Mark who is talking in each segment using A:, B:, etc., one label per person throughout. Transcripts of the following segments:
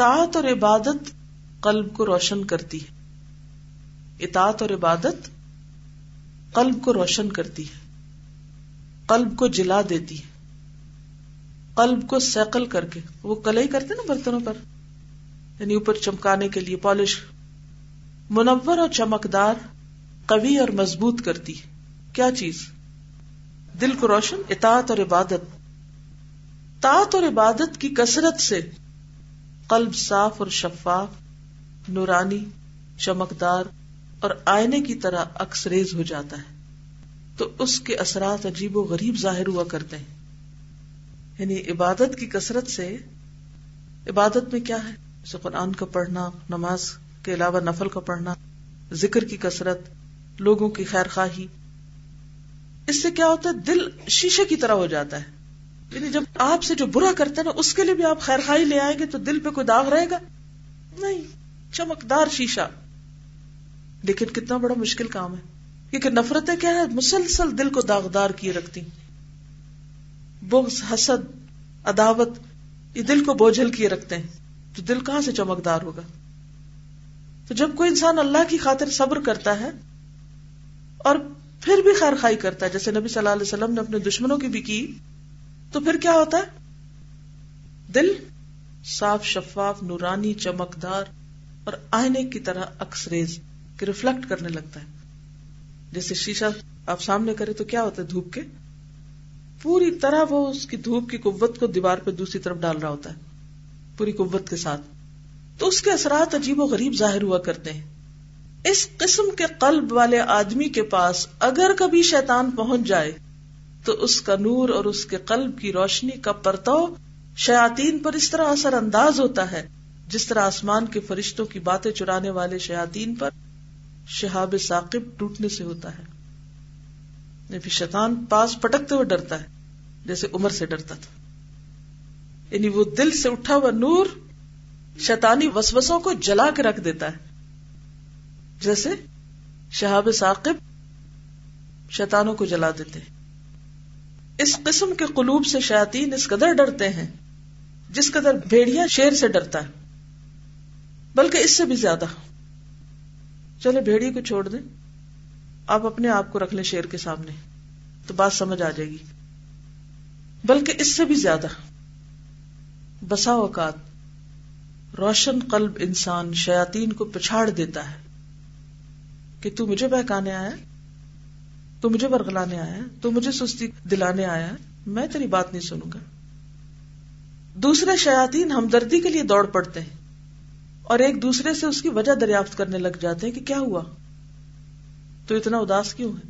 A: اطاعت اور عبادت قلب کو روشن کرتی ہے۔ اطاعت اور عبادت قلب کو روشن کرتی ہے۔ قلب کو جلا دیتی ہے۔ قلب کو سیکل کر کے۔ وہ کلئی کرتے نا برتنوں پر۔ یعنی اوپر چمکانے کے لیے پالش۔ منور اور چمکدار، قوی اور مضبوط کرتی ہے۔ کیا چیز؟ دل کو روشن، اطاعت اور عبادت۔ طاعت اور عبادت کی کثرت سے قلب صاف اور شفاف، نورانی، چمکدار اور آئینے کی طرح اکثریز ہو جاتا ہے۔ تو اس کے اثرات عجیب و غریب ظاہر ہوا کرتے ہیں۔ یعنی عبادت کی کثرت سے عبادت میں کیا ہے؟ جیسے قرآن کا پڑھنا، نماز کے علاوہ نفل کا پڑھنا، ذکر کی کثرت، لوگوں کی خیر خواہی اس سے کیا ہوتا ہے؟ دل شیشے کی طرح ہو جاتا ہے۔ یعنی جب آپ سے جو برا کرتا ہے نا، اس کے لیے بھی آپ خیر خائی لے آئیں گے تو دل پہ کوئی داغ رہے گا؟ نہیں، چمکدار شیشہ۔ لیکن کتنا بڑا مشکل کام ہے۔ کیونکہ نفرتیں کیا ہے؟ مسلسل دل کو داغدار کیے رکھتی۔ بغض، حسد، عداوت، یہ دل کو بوجھل کیے رکھتے ہیں۔ تو دل کہاں سے چمکدار ہوگا؟ تو جب کوئی انسان اللہ کی خاطر صبر کرتا ہے اور پھر بھی خیر خائی کرتا ہے، جیسے نبی صلی اللہ علیہ وسلم نے اپنے دشمنوں کی بھی کی تو پھر کیا ہوتا ہے؟ دل صاف شفاف، نورانی، چمکدار اور آئینے کی طرح اکثریز ریفلیکٹ کرنے لگتا ہے۔ جیسے شیشہ آپ سامنے کرے تو کیا ہوتا ہے دھوپ کے؟ پوری طرح وہ اس کی دھوپ کی قوت کو دیوار پہ دوسری طرف ڈال رہا ہوتا ہے، پوری قوت کے ساتھ۔ تو اس کے اثرات عجیب و غریب ظاہر ہوا کرتے ہیں۔ اس قسم کے قلب والے آدمی کے پاس اگر کبھی شیطان پہنچ جائے تو اس کا نور اور اس کے قلب کی روشنی کا پرتو شیاتین پر اس طرح اثر انداز ہوتا ہے، جس طرح آسمان کے فرشتوں کی باتیں چرانے والے شیاتین پر شہاب ثاقب ٹوٹنے سے ہوتا ہے۔ یعنی شیطان پاس پٹکتے ہوئے ڈرتا ہے، جیسے عمر سے ڈرتا تھا۔ یعنی وہ دل سے اٹھا ہوا نور شیطانی وسوسوں کو جلا کے رکھ دیتا ہے۔ جیسے شہاب ثاقب شیطانوں کو جلا دیتے ہیں۔ اس قسم کے قلوب سے شیاطین اس قدر ڈرتے ہیں، جس قدر بھیڑیا شیر سے ڈرتا ہے۔ بلکہ اس سے بھی زیادہ۔ چلے بھیڑی کو چھوڑ دیں۔ آپ اپنے آپ کو رکھ لیں شیر کے سامنے، تو بات سمجھ آ جائے گی۔ بلکہ اس سے بھی زیادہ۔ بسا اوقات روشن قلب انسان شیاتین کو پچھاڑ دیتا ہے کہ تو مجھے بہکانے آیا تو مجھے برگلانے آیا تو مجھے سستی دلانے آیا میں تیری بات نہیں سنوں گا۔ دوسرے شیاتین ہمدردی کے لیے دوڑ پڑتے ہیں اور ایک دوسرے سے اس کی وجہ دریافت کرنے لگ جاتے ہیں کہ کیا ہوا۔ تو اتنا اداس کیوں ہے؟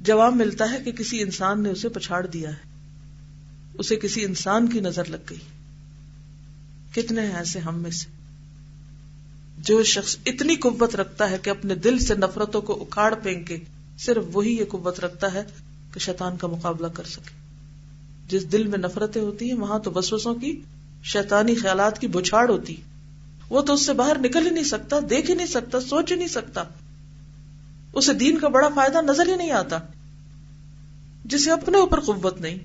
A: جواب ملتا ہے کہ کسی انسان نے اسے پچھاڑ دیا ہے۔ اسے کسی انسان کی نظر لگ گئی۔ کتنے ہیں ایسے ہم میں سے جو شخص اتنی قوت رکھتا ہے کہ اپنے دل سے نفرتوں کو اکھاڑ پھینک کے صرف وہی یہ قوت رکھتا ہے کہ شیطان کا مقابلہ کر سکے۔ جس دل میں نفرتیں ہوتی ہیں، وہاں تو بسوسوں کی، شیطانی خیالات کی بچھاڑ ہوتی۔ وہ تو اس سے باہر نکل ہی نہیں سکتا، دیکھ ہی نہیں سکتا، سوچ ہی نہیں سکتا۔ اسے دین کا بڑا فائدہ نظر ہی نہیں آتا، جسے اپنے اوپر قوت نہیں۔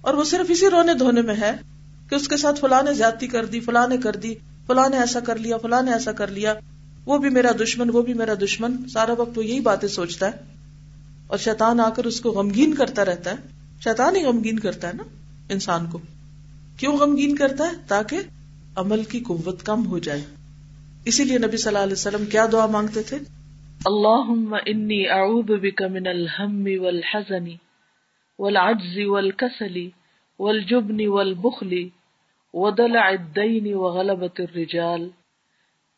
A: اور وہ صرف اسی رونے دھونے میں ہے کہ اس کے ساتھ فلاں نے زیادتی کر دی، فلاں نے کر دی، فلاں نے ایسا کر لیا، فلاں نے ایسا کر لیا۔ وہ بھی میرا دشمن، وہ بھی میرا دشمن۔ سارا وقت وہ یہی باتیں سوچتا ہے۔ اور شیطان آ کر اس کو غمگین کرتا رہتا ہے۔ شیطان ہی غمگین کرتا ہے نا انسان کو۔ کیوں غمگین کرتا ہے؟ تاکہ عمل کی قوت کم ہو جائے۔ اسی لیے نبی صلی اللہ علیہ وسلم کیا دعا مانگتے تھے؟
B: اللہ اعوذ بک من الہم والحزن والعجز والکسل والجبن والبخل ودلع الدین وغلبت الرجال۔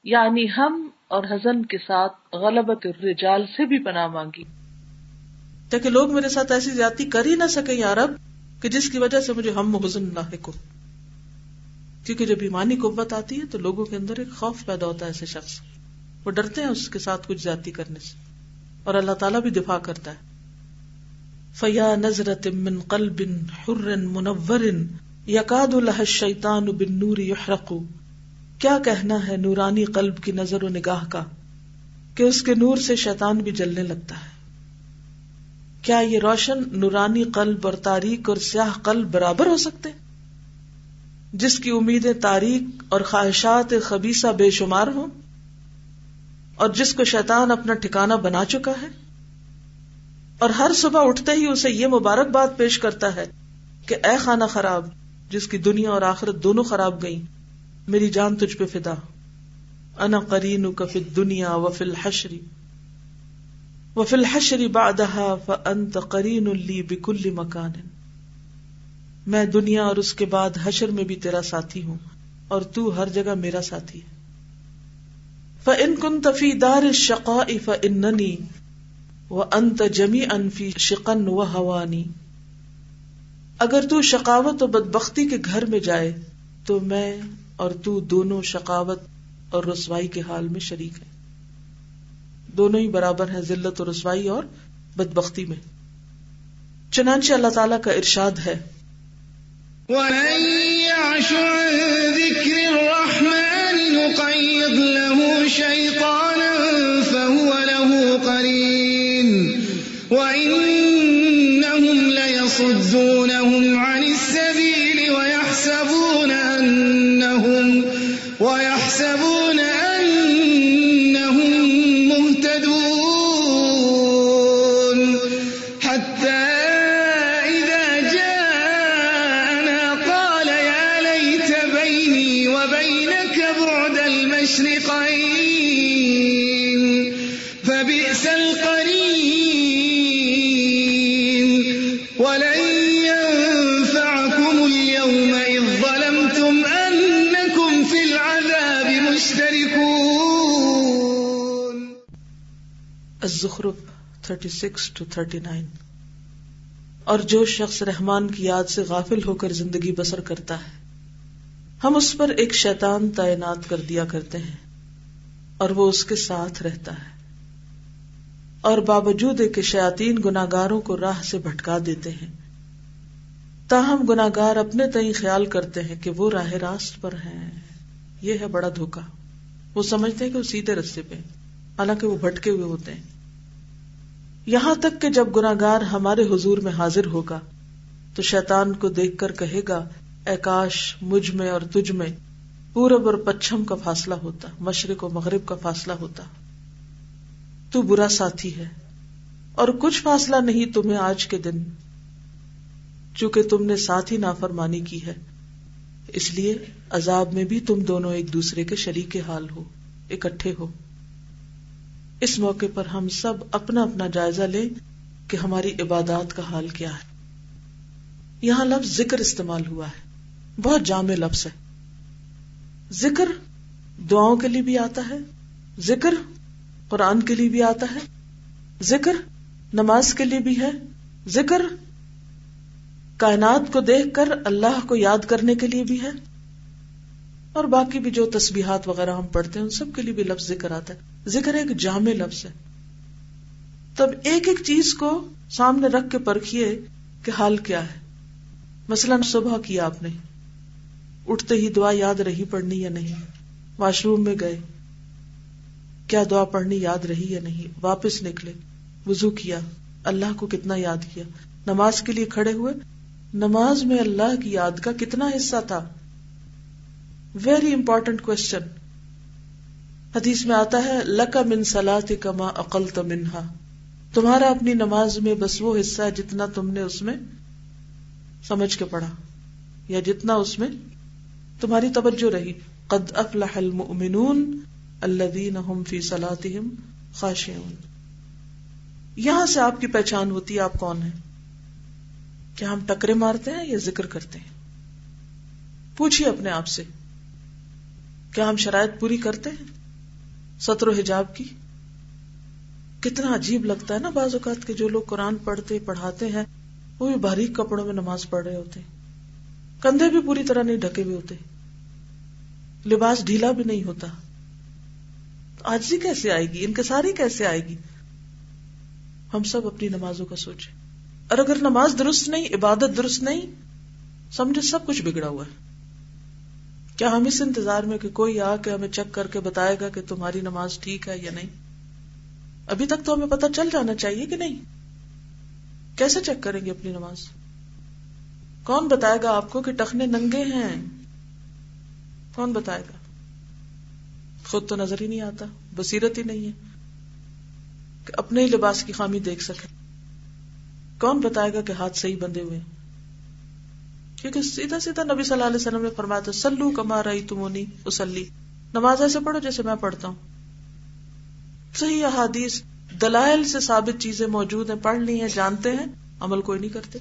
B: یعنی ہم اور حزن کے ساتھ غلبت الرجال سے بھی پناہ مانگی۔
A: تاکہ لوگ میرے ساتھ ایسی زیادتی کر ہی نہ سکے یا رب، کہ جس کی وجہ سے مجھے ہم حزن نہ ہو کیونکہ جب ایمانی قوت آتی ہے تو لوگوں کے اندر ایک خوف پیدا ہوتا ہے ایسے شخص۔ وہ ڈرتے ہیں اس کے ساتھ کچھ زیادتی کرنے سے۔ اور اللہ تعالیٰ بھی دفاع کرتا ہے۔ فیا نظرت من قلب حر منور یقاد الح شیتان بن نور یحرق کیا کہنا ہے نورانی قلب کی نظر و نگاہ کا کہ اس کے نور سے شیطان بھی جلنے لگتا ہے؟ کیا یہ روشن نورانی قلب اور تاریخ اور سیاہ قلب برابر ہو سکتے؟ جس کی امیدیں تاریخ اور خواہشات خبیصہ بے شمار ہوں اور جس کو شیطان اپنا ٹھکانہ بنا چکا ہے؟ اور ہر صبح اٹھتے ہی اسے یہ مبارکباد پیش کرتا ہے کہ اے خانہ خراب، جس کی دنیا اور آخرت دونوں خراب گئی میری جان تجھ پہ فدا۔ انا کرین فی دنیا و فل حشری و فل حشری بادہ فانت قرین لی بکل مکان۔ میں دنیا اور اس کے بعد حشر میں بھی تیرا ساتھی ہوں اور تو ہر جگہ میرا ساتھی ہے۔ فن کن تفی دار شقا فننی و انت جمی انفی شکن و ہوانی اگر تو شقاوت و بدبختی کے گھر میں جائے تو میں اور تو دونوں شقاوت اور رسوائی کے حال میں شریک ہے دونوں ہی برابر ہیں ذلت و رسوائی اور بدبختی میں۔ چنانچہ اللہ تعالی کا ارشاد ہے۔ Thirty six to thirty nine اور جو شخص رحمان کی یاد سے غافل ہو کر زندگی بسر کرتا ہے، ہم اس پر ایک شیطان تعینات کر دیا کرتے ہیں، اور وہ اس کے ساتھ رہتا ہے۔ اور باوجود کے شیاتین گناگاروں کو راہ سے بھٹکا دیتے ہیں، تاہم گناگار اپنے تئیں خیال کرتے ہیں کہ وہ راہ راست پر ہیں۔ یہ ہے بڑا دھوکا۔ وہ سمجھتے ہیں کہ وہ سیدھے رستے پہ حالانکہ وہ بھٹکے ہوئے ہوتے ہیں۔ یہاں تک کہ جب گناگار ہمارے حضور میں حاضر ہوگا، تو شیطان کو دیکھ کر کہے گا، اے کاش، مجھ میں اور تجھ میں پورب اور پچھم کا فاصلہ ہوتا، مشرق و مغرب کا فاصلہ ہوتا۔ تو برا ساتھی ہے۔ اور کچھ فاصلہ نہیں تمہیں آج کے دن، چونکہ تم نے ساتھ ہی نافرمانی کی ہے۔ اس لیے عذاب میں بھی تم دونوں ایک دوسرے کے شریک حال ہو، اکٹھے ہو۔ اس موقع پر ہم سب اپنا اپنا جائزہ لیں کہ ہماری عبادات کا حال کیا ہے۔ یہاں لفظ ذکر استعمال ہوا ہے۔ بہت جامع لفظ ہے۔ ذکر دعاؤں کے لیے بھی آتا ہے۔ ذکر قرآن کے لیے بھی آتا ہے۔ ذکر نماز کے لیے بھی ہے۔ ذکر کائنات کو دیکھ کر اللہ کو یاد کرنے کے لیے بھی ہے اور باقی بھی جو تسبیحات وغیرہ ہم پڑھتے ہیں، ان سب کے لیے بھی لفظ ذکر آتا ہے۔ ذکر ایک جامع لفظ ہے۔ تب ایک ایک چیز کو سامنے رکھ کے پرکھیے کہ حال کیا ہے۔ مثلاً صبح کیا آپ نے اٹھتے ہی دعا یاد رہی پڑھنی یا نہیں؟ واش روم میں گئے۔ کیا دعا پڑھنی یاد رہی یا نہیں؟ واپس نکلے۔ وضو کیا۔ اللہ کو کتنا یاد کیا۔ نماز کے لیے کھڑے ہوئے۔ نماز میں اللہ کی یاد کا کتنا حصہ تھا؟ ویری امپورٹنٹ کوشچن حدیث میں آتا ہے لکا من سلاد کما عقل تو منہا تمہارا اپنی نماز میں بس وہ حصہ ہے جتنا تم نے اس میں سمجھ کے پڑھا، یا جتنا اس میں تمہاری توجہ رہی۔ قد افلح المؤمنون الذین هم فی صلاتهم خاشعون۔ یہاں سے آپ کی پہچان ہوتی ہے، آپ کون ہیں؟ کیا ہم ٹکرے مارتے ہیں یا ذکر کرتے ہیں؟ پوچھیے اپنے آپ سے، کیا ہم شرائط پوری کرتے ہیں؟ سطر و حجاب کی؟ کتنا عجیب لگتا ہے نا بعض اوقات کے جو لوگ قرآن پڑھتے، پڑھاتے ہیں، وہ بھی باریک کپڑوں میں نماز پڑھ رہے ہوتے کندھے بھی پوری طرح نہیں ڈھکے ہوئے ہوتے۔ لباس ڈھیلا بھی نہیں ہوتا۔ آجزی کیسے آئے گی؟ ان کے ساری کیسے آئے گی؟ ہم سب اپنی نمازوں کا سوچیں۔ اور اگر نماز درست نہیں، عبادت درست نہیں سمجھے سب کچھ بگڑا ہوا ہے۔ کیا ہم اس انتظار میں کہ کوئی آ کے ہمیں چیک کر کے بتائے گا کہ تمہاری نماز ٹھیک ہے یا نہیں؟ ابھی تک تو ہمیں پتا چل جانا چاہیے کہ نہیں۔ کیسے چیک کریں گے اپنی نماز؟ کون بتائے گا آپ کو کہ ٹخنے ننگے ہیں؟ کون بتائے گا؟ خود تو نظر ہی نہیں آتا، بصیرت ہی نہیں ہے کہ اپنے ہی لباس کی خامی دیکھ سکے کون بتائے گا کہ ہاتھ صحیح بندے ہوئے؟ کیونکہ سیدھا سیدھا نبی صلی اللہ علیہ وسلم نے فرمایا تھا سلو کما رہی تمونی اسلی نماز ایسے پڑھو جیسے میں پڑھتا ہوں۔ صحیح احادیث دلائل سے ثابت چیزیں موجود ہیں، پڑھ لی ہیں، جانتے ہیں، عمل کوئی نہیں کرتے۔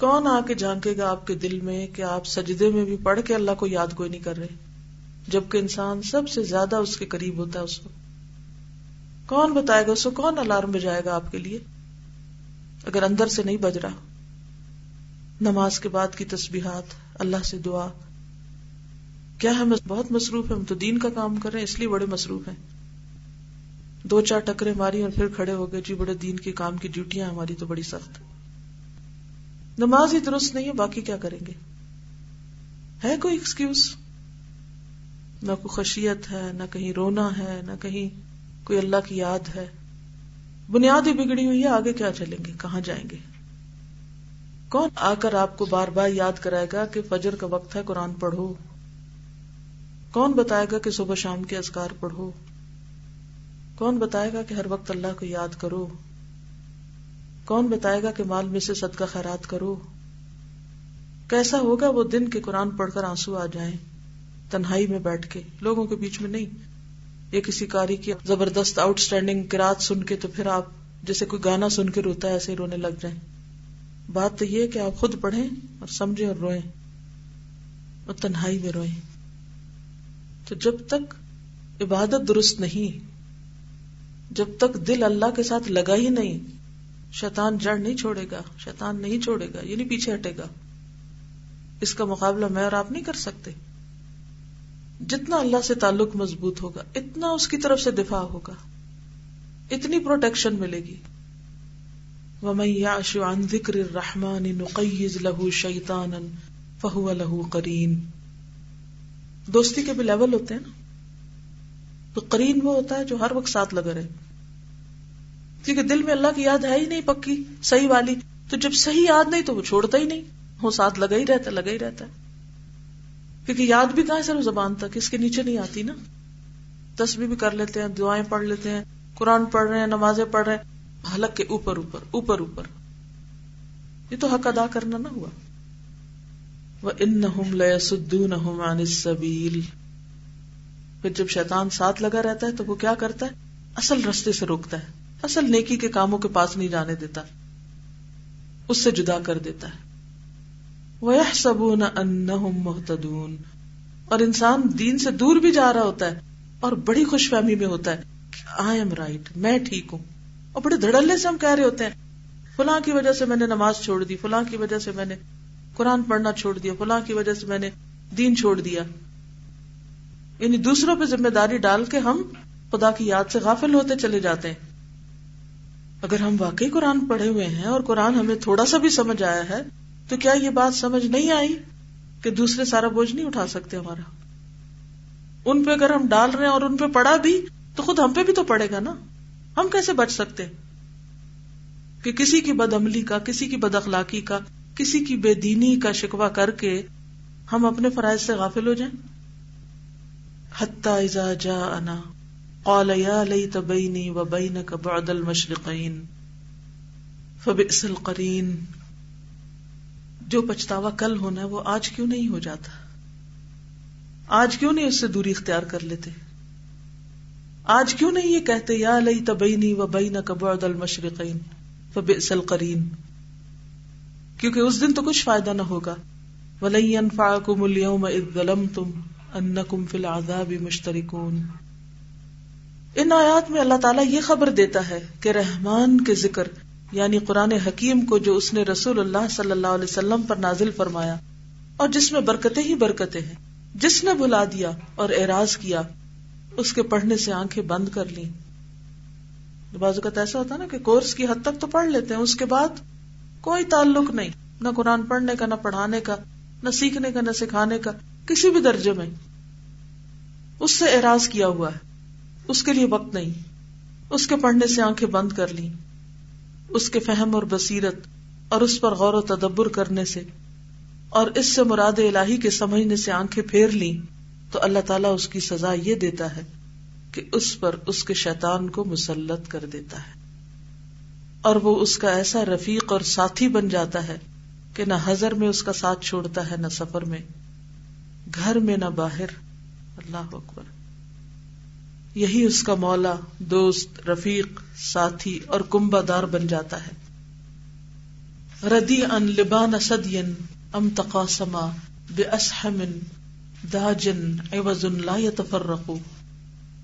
A: کون آ کے جھانکے گا آپ کے دل میں کہ آپ سجدے میں بھی پڑھ کے اللہ کو یاد کوئی نہیں کر رہے؟ جبکہ انسان سب سے زیادہ اس کے قریب ہوتا ہے، اس کو۔ کون بتائے گا اس کو؟ کون الارم بجائے گا آپ کے لیے؟ اگر اندر سے نہیں بج رہا، نماز کے بعد کی تسبیحات، اللہ سے دعا، کیا ہم بہت مصروف ہیں، ہم تو دین کا کام کر رہے ہیں، اس لیے بڑے مصروف ہیں۔ دو چار ٹکرے ماری اور پھر کھڑے ہو گئے جی بڑے دین کے کام کی ڈیوٹیاں ہماری تو بڑی سخت۔ نماز ہی درست نہیں ہے، باقی کیا کریں گے؟ ہے کوئی ایکسکیوز نہ کوئی خشیت ہے، نہ کہیں رونا ہے، نہ کہیں کوئی اللہ کی یاد ہے۔ بنیاد ہی بگڑی ہوئی ہے، آگے کیا چلیں گے؟ کہاں جائیں گے؟ کون آ کر آپ کو بار بار یاد کرائے گا کہ فجر کا وقت ہے، قرآن پڑھو۔ کون بتائے گا کہ صبح شام کے ازکار پڑھو؟ کون بتائے گا کہ ہر وقت اللہ کو یاد کرو؟ کون بتائے گا کہ مال میں سے صدقہ خیرات کرو؟ کیسا ہوگا وہ دن کے قرآن پڑھ کر آنسو آ جائیں تنہائی میں بیٹھ کے؟ لوگوں کے بیچ میں نہیں۔ یا کسی کاری کی زبردست آؤٹ اسٹینڈنگ کراط سن کے تو پھر آپ جیسے کوئی گانا سن کے روتا ہے، ایسے ہی رونے لگ جائیں۔ بات تو یہ کہ آپ خود پڑھیں اور سمجھیں اور روئیں۔ اور تنہائی میں روئیں۔ تو جب تک عبادت درست نہیں، جب تک دل اللہ کے ساتھ لگا ہی نہیں، شیطان جڑ نہیں چھوڑے گا، شیطان نہیں چھوڑے گا یہ نہیں پیچھے ہٹے گا۔ اس کا مقابلہ میں اور آپ نہیں کر سکتے۔ جتنا اللہ سے تعلق مضبوط ہوگا، اتنا اس کی طرف سے دفاع ہوگا۔ اتنی پروٹیکشن ملے گی۔ ذکر الرحمن نقیز لہو شیطان فہو لہو کرین دوستی کے بھی لیول ہوتے ہیں نا۔ تو کرین وہ ہوتا ہے جو ہر وقت ساتھ لگا رہے۔ کیونکہ دل میں اللہ کی یاد ہے ہی نہیں پکی، صحیح والی۔ تو جب صحیح یاد نہیں تو وہ چھوڑتا ہی نہیں۔ وہ ساتھ لگا ہی رہتا، لگا ہی رہتا۔ ہے کیونکہ یاد بھی کہاں سر زبان تک؟ اس کے نیچے نہیں آتی نا۔ تصویر بھی کر لیتے ہیں، دعائیں پڑھ لیتے ہیں، قرآن پڑھ رہے ہیں، نمازیں پڑھ رہے ہیں۔ حلق کے اوپر اوپر اوپر اوپر۔ یہ تو حق ادا کرنا نہ ہوا۔ وہ ان عن سبیل پھر جب شیطان ساتھ لگا رہتا ہے تو وہ کیا کرتا ہے؟ اصل رستے سے روکتا ہے۔ اصل نیکی کے کاموں کے پاس نہیں جانے دیتا۔ اس سے جدا کر دیتا ہے۔ مُهْتَدُونَ۔ اور انسان دین سے دور بھی جا رہا ہوتا ہے اور بڑی خوش فہمی میں ہوتا ہے آئی ایم رائٹ، میں ٹھیک ہوں۔ اور بڑے دھڑلے سے ہم کہہ رہے ہوتے ہیں، فلاں کی وجہ سے میں نے نماز چھوڑ دی، فلاں کی وجہ سے میں نے قرآن پڑھنا چھوڑ دیا، فلاں کی وجہ سے میں نے دین چھوڑ دیا۔ یعنی دوسروں پہ ذمہ داری ڈال کے ہم خدا کی یاد سے غافل ہوتے چلے جاتے ہیں۔ اگر ہم واقعی قرآن پڑھے ہوئے ہیں اور قرآن ہمیں تھوڑا سا بھی سمجھ آیا ہے تو کیا یہ بات سمجھ نہیں آئی کہ دوسرے سارا بوجھ نہیں اٹھا سکتے ہمارا؟ ان پہ اگر ہم ڈال رہے ہیں اور ان پہ پڑا بھی، تو خود ہم پہ بھی تو پڑے گا نا؟ ہم کیسے بچ سکتے؟ کہ کسی کی بد عملی کا، کسی کی بد اخلاقی کا، کسی کی بے دینی کا شکوا کر کے ہم اپنے فرائض سے غافل ہو جائیں؟ ازا جا انا قال یا لیت بینی و بینک بعد المشرقین، فبئس القرین جو پچھتاوا کل ہونا ہے وہ آج کیوں نہیں ہو جاتا؟ آج کیوں نہیں اس سے دوری اختیار کر لیتے؟ آج کیوں نہیں یہ کہتے، یا لئی تبئی و بئی نہ کبعد المشرقین فبئس القرین؟ کیونکہ اس دن تو کچھ فائدہ نہ ہوگا۔ وَلَن يَنفَعَكُمُ الْيَوْمَ اِذْ ظَلَمْتُمْ أَنَّكُمْ فِي الْعَذَابِ مُشْتَرِكُونَ۔ ان آیات میں اللہ تعالیٰ یہ خبر دیتا ہے کہ رحمان کے ذکر یعنی قرآن حکیم کو جو اس نے رسول اللہ صلی اللہ علیہ وسلم پر نازل فرمایا، اور جس میں برکتیں ہی برکتیں ہیں۔ جس نے بلا دیا اور اعراض کیا، اس کے پڑھنے سے آنکھیں بند کر لی بازو کا ایسا ہوتا نا کہ کورس کی حد تک تو پڑھ لیتے ہیں، اس کے بعد کوئی تعلق نہیں۔ نہ قرآن پڑھنے کا، نہ پڑھانے کا، نہ سیکھنے کا، نہ سکھانے کا، کسی بھی درجے میں۔ اس سے اعراض کیا ہوا ہے۔ اس کے لیے وقت نہیں۔ اس کے پڑھنے سے آنکھیں بند کر لی اس کے فہم اور بصیرت اور اس پر غور و تدبر کرنے سے اور اس سے مراد الہی کے سمجھنے سے آنکھیں پھیر لی تو اللہ تعالیٰ اس کی سزا یہ دیتا ہے کہ اس پر اس کے شیطان کو مسلط کر دیتا ہے۔ اور وہ اس کا ایسا رفیق اور ساتھی بن جاتا ہے کہ نہ ہزر میں اس کا ساتھ چھوڑتا ہے، نہ سفر میں، گھر میں نہ باہر۔ اللہ اکبر۔ یہی اس کا مولا، دوست، رفیق، ساتھی اور کمبا دار بن جاتا ہے۔ ردی ان لبان سدین ام تقاسما بے اسحم داجن عوض لا يتفرقوا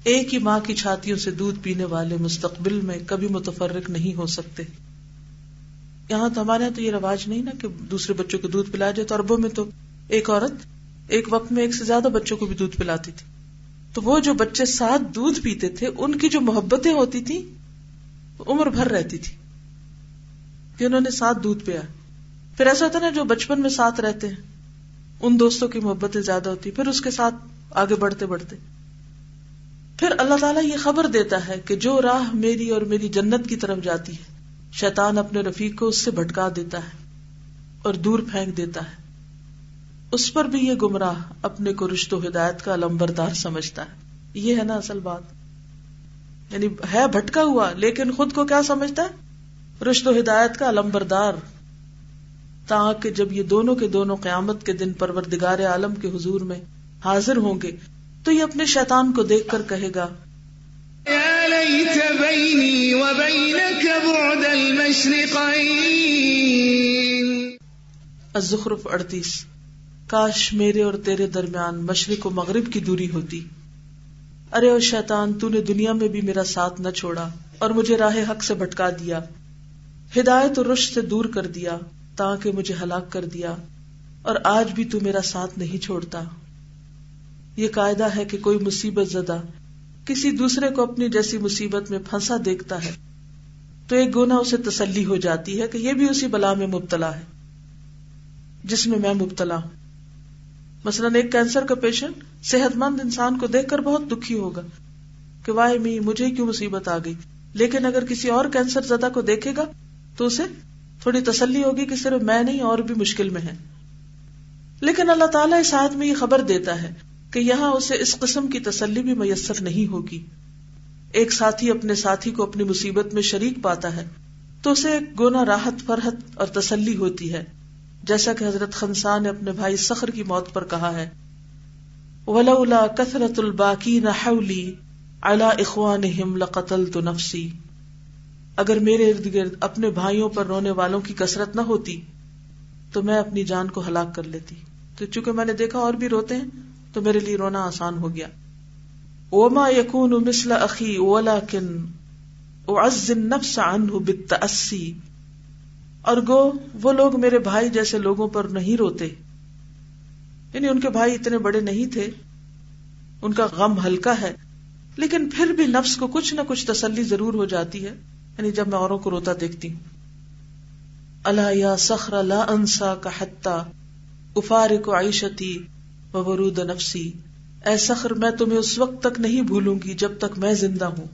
A: ایک ہی ماں کی چھاتیوں سے دودھ پینے والے مستقبل میں کبھی متفرق نہیں ہو سکتے۔ یہاں تو ہمارے یہاں تو یہ رواج نہیں نا کہ دوسرے بچوں کو دودھ پلایا جائے تو اربوں میں تو ایک عورت ایک وقت میں ایک سے زیادہ بچوں کو بھی دودھ پلاتی تھی۔ تو وہ جو بچے ساتھ دودھ پیتے تھے، ان کی جو محبتیں ہوتی تھی عمر بھر رہتی تھی کہ انہوں نے ساتھ دودھ پیا۔ پھر ایسا ہوتا نا، جو بچپن میں ساتھ رہتے ہیں، ان دوستوں کی محبتیں زیادہ ہوتی، پھر اس کے ساتھ آگے بڑھتے بڑھتے۔ پھر اللہ تعالیٰ یہ خبر دیتا ہے کہ جو راہ میری اور میری جنت کی طرف جاتی ہے، شیطان اپنے رفیق کو اس سے بھٹکا دیتا ہے اور دور پھینک دیتا ہے۔ اس پر بھی یہ گمراہ اپنے کو رشت و ہدایت کا لمبردار سمجھتا ہے۔ یہ ہے نا اصل بات۔ یعنی ہے بھٹکا ہوا لیکن خود کو کیا سمجھتا ہے؟ رشت و ہدایت کا لمبردار۔ تاکہ جب یہ دونوں کے دونوں قیامت کے دن پروردگار عالم کے حضور میں حاضر ہوں گے تو یہ اپنے شیطان کو دیکھ کر کہے گا الزخرف اڑتیس۔ کاش میرے اور تیرے درمیان مشرق و مغرب کی دوری ہوتی۔ ارے اور شیطان، تو نے دنیا میں بھی میرا ساتھ نہ چھوڑا اور مجھے راہ حق سے بھٹکا دیا، ہدایت اور رشت سے دور کر دیا تاکہ مجھے ہلاک کر دیا، اور آج بھی تو میرا ساتھ نہیں چھوڑتا۔ یہ قاعدہ ہے کہ کوئی مصیبت زدہ کسی دوسرے کو اپنی جیسی مصیبت میں پھنسا دیکھتا ہے۔ تو ایک گونا اسے تسلی ہو جاتی ہے کہ یہ بھی اسی بلا میں مبتلا ہے، جس میں میں مبتلا ہوں۔ مثلاً ایک کینسر کا پیشنٹ صحت مند انسان کو دیکھ کر بہت دکھی ہوگا کہ واہ می مجھے کیوں مصیبت آ گئی؟ لیکن اگر کسی اور کینسر زدہ کو دیکھے گا تو اسے تھوڑی تسلی ہوگی کہ صرف میں نہیں، اور بھی مشکل میں ہے۔ لیکن اللہ تعالیٰ اس آیت میں یہ خبر دیتا ہے کہ یہاں اسے اس قسم کی تسلی بھی میسر نہیں ہوگی۔ ایک ساتھی اپنے ساتھی کو اپنی مصیبت میں شریک پاتا ہے تو اسے ایک گونا راحت، فرحت اور تسلی ہوتی ہے۔ جیسا کہ حضرت خنسان نے اپنے بھائی سخر کی موت پر کہا ہے۔ ولولا کثرت الباقی نحولی الا اخوان لقتل تو نفسی اگر میرے ارد گرد اپنے بھائیوں پر رونے والوں کی کثرت نہ ہوتی، تو میں اپنی جان کو ہلاک کر لیتی۔ تو چونکہ میں نے دیکھا اور بھی روتے ہیں، تو میرے لیے رونا آسان ہو گیا۔ اوما یقون مسل عقی اولا کن نفس عنہ بالتأسی اور گو وہ لوگ میرے بھائی جیسے لوگوں پر نہیں روتے۔ یعنی ان کے بھائی اتنے بڑے نہیں تھے۔ ان کا غم ہلکا ہے۔ لیکن پھر بھی نفس کو کچھ نہ کچھ تسلی ضرور ہو جاتی ہے۔ یعنی جب میں اوروں کو روتا دیکھتی ہوں۔ اللہ یا سخر لا انسا کا حتہ افارق عیشتی ورود نفسی۔ اے سخر میں تمہیں اس وقت تک نہیں بھولوں گی جب تک میں زندہ ہوں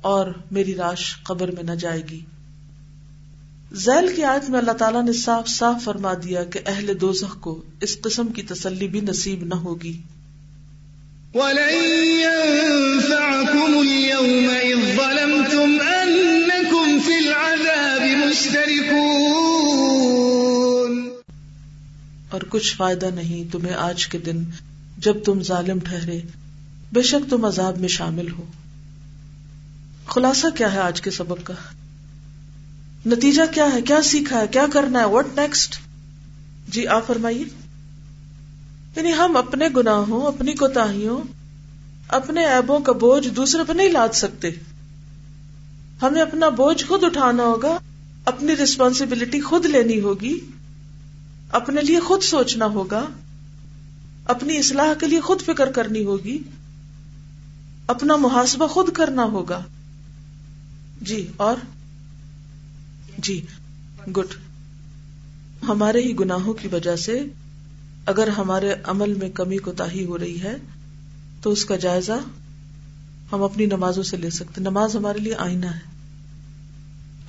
A: اور میری راش قبر میں نہ جائے گی۔ ذیل کی آیت میں اللہ تعالیٰ نے صاف صاف فرما دیا کہ اہل دوزخ کو اس قسم کی تسلی بھی نصیب نہ ہوگی۔ اور کچھ فائدہ نہیں تمہیں آج کے دن جب تم ظالم ٹھہرے بے شک تم عذاب میں شامل ہو۔ خلاصہ کیا ہے آج کے سبق کا؟ نتیجہ کیا ہے؟ کیا سیکھا ہے؟ کیا کرنا ہے؟ واٹ نیکسٹ جی آپ فرمائیے۔ یعنی ہم اپنے گناہوں، اپنی کوتاہیوں، اپنے ایبوں کا بوجھ دوسرے پہ نہیں لاد سکتے۔ ہمیں اپنا بوجھ خود اٹھانا ہوگا، اپنی ریسپانسبلٹی خود لینی ہوگی، اپنے لیے خود سوچنا ہوگا، اپنی اصلاح کے لیے خود فکر کرنی ہوگی، اپنا محاسبہ خود کرنا ہوگا۔ جی اور؟ جی گڈ۔ ہمارے ہی گناہوں کی وجہ سے اگر ہمارے عمل میں کمی کو تاہی ہو رہی ہے، تو اس کا جائزہ ہم اپنی نمازوں سے لے سکتے نماز ہمارے لیے آئینہ ہے۔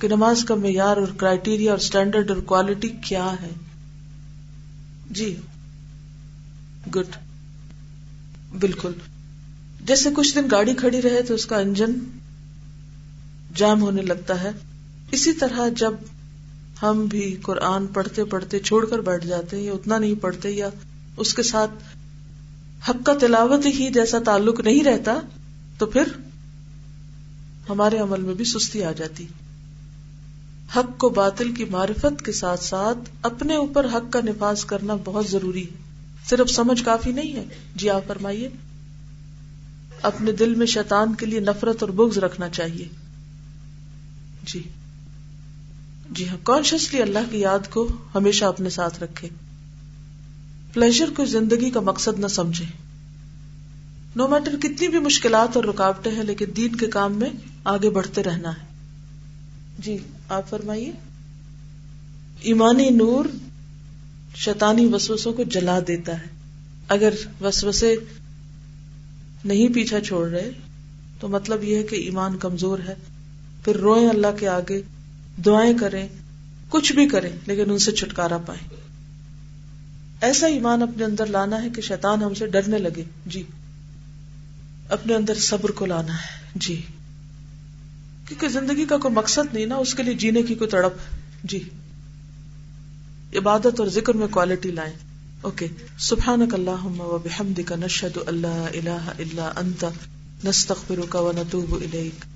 A: کہ نماز کا معیار اور کرائٹیریا اور اسٹینڈرڈ اور کوالٹی کیا ہے۔ جی گڈ۔ بالکل۔ جیسے کچھ دن گاڑی کھڑی رہے تو اس کا انجن جام ہونے لگتا ہے۔ اسی طرح جب ہم بھی قرآن پڑھتے پڑھتے چھوڑ کر بیٹھ جاتے یا اتنا نہیں پڑھتے یا اس کے ساتھ حق کا تلاوت ہی جیسا تعلق نہیں رہتا، تو پھر ہمارے عمل میں بھی سستی آ جاتی۔ حق کو باطل کی معرفت کے ساتھ ساتھ اپنے اوپر حق کا نفاذ کرنا بہت ضروری ہے۔ صرف سمجھ کافی نہیں ہے۔ جی آپ فرمائیے۔ اپنے دل میں شیطان کے لیے نفرت اور بغض رکھنا چاہیے۔ جی۔ جی ہاں کانشیسلی اللہ کی یاد کو ہمیشہ اپنے ساتھ رکھے۔ پلیزر کو زندگی کا مقصد نہ سمجھے۔ نو میٹر کتنی بھی مشکلات اور رکاوٹیں ہیں، لیکن دین کے کام میں آگے بڑھتے رہنا ہے۔ جی آپ فرمائیے۔ ایمانی نور شیطانی وسوسوں کو جلا دیتا ہے۔ اگر وسوسے نہیں پیچھا چھوڑ رہے، تو مطلب یہ ہے کہ ایمان کمزور ہے۔ پھر روئیں اللہ کے آگے۔ دعائیں کریں، کچھ بھی کریں، لیکن ان سے چھٹکارا پائیں۔ ایسا ایمان اپنے اندر لانا ہے کہ شیطان ہم سے ڈرنے لگے۔ جی۔ اپنے اندر صبر کو لانا ہے۔ جی۔ کیونکہ زندگی کا کوئی مقصد نہیں نا، اس کے لیے جینے کی کوئی تڑپ۔ جی۔ عبادت اور ذکر میں کوالٹی لائیں۔ اوکے سبحانک اللہم و بحمدک، نشہد اللہ الہ الا انت، نستغفرک و نتوب الیک۔